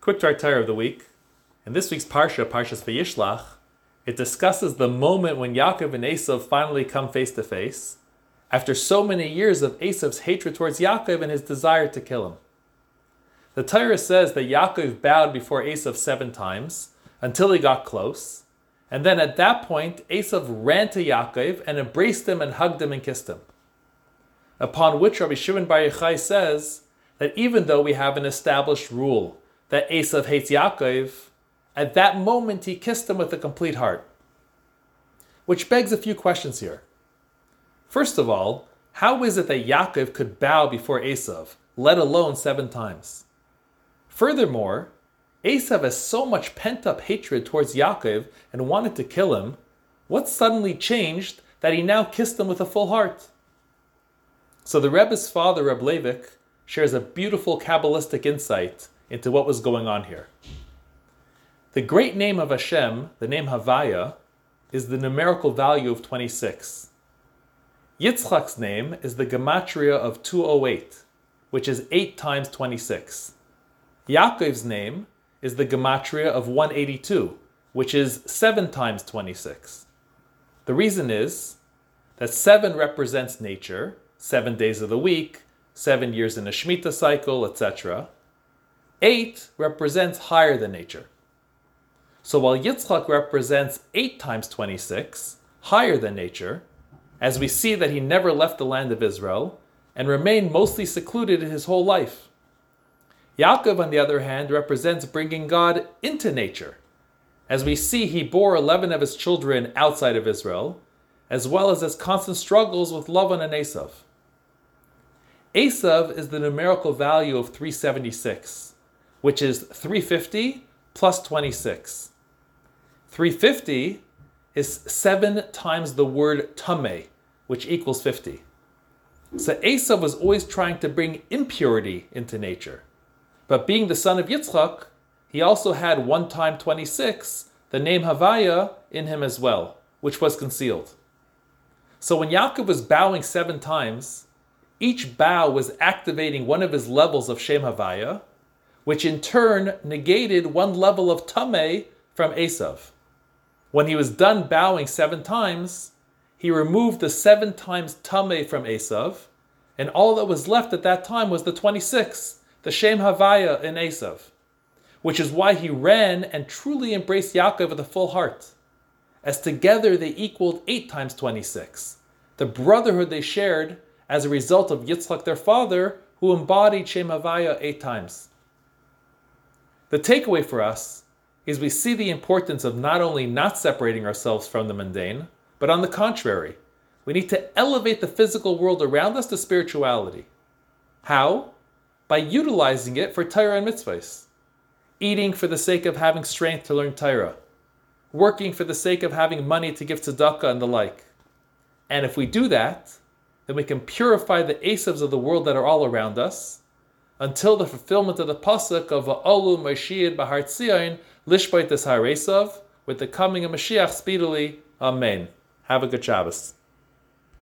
Quick Dvar Torah of the week. In this week's Parsha, Parshas Vayishlach, it discusses the moment when Yaakov and Esav finally come face to face, after so many years of Esav's hatred towards Yaakov and his desire to kill him. The Torah says that Yaakov bowed before Esav seven times until he got close, and then at that point, Esav ran to Yaakov and embraced him and hugged him and kissed him. Upon which Rabbi Shimon Bar Yochai says that even though we have an established rule that Esav hates Yaakov, at that moment he kissed him with a complete heart. Which begs a few questions here. First of all, how is it that Yaakov could bow before Esav, let alone seven times? Furthermore, Esav has so much pent up hatred towards Yaakov and wanted to kill him. What suddenly changed that he now kissed him with a full heart? So the Rebbe's father, Reb Leivik, shares a beautiful Kabbalistic insight into what was going on here. The great name of Hashem, the name Havaya, is the numerical value of 26. Yitzchak's name is the gematria of 208, which is 8 times 26. Yaakov's name is the gematria of 182, which is 7 times 26. The reason is that 7 represents nature, 7 days of the week, 7 years in a Shemitah cycle, etc. 8 represents higher than nature. So while Yitzchak represents 8 times 26, higher than nature, as we see that he never left the land of Israel and remained mostly secluded in his whole life. Yaakov, on the other hand, represents bringing God into nature. As we see, he bore 11 of his children outside of Israel, as well as his constant struggles with Lavan and Esav. Esav is the numerical value of 376 which is 350 plus 26. 350 is seven times the word Tameh, which equals 50. So Esav was always trying to bring impurity into nature. But being the son of Yitzchak, he also had one time 26, the name Havaya, in him as well, which was concealed. So when Yaakov was bowing seven times, each bow was activating one of his levels of Shem Havaya, which in turn negated one level of Tameh from Esav. When he was done bowing seven times, he removed the seven times Tameh from Esav, and all that was left at that time was the 26, the Shem Havaya in Esav, which is why he ran and truly embraced Yaakov with a full heart, as together they equaled 8 times 26, the brotherhood they shared as a result of Yitzchak their father, who embodied Shem Havaya eight times. The takeaway for us is we see the importance of not only not separating ourselves from the mundane, but on the contrary, we need to elevate the physical world around us to spirituality. How? By utilizing it for Torah and mitzvahs. Eating for the sake of having strength to learn Torah. Working for the sake of having money to give tzedakah and the like. And if we do that, then we can purify the Esavs of the world that are all around us until the fulfillment of the pasuk of Olu Mashiach Bahar Tzion Lishbait Haresav with the coming of Mashiach speedily. Amen. Have a good Shabbos.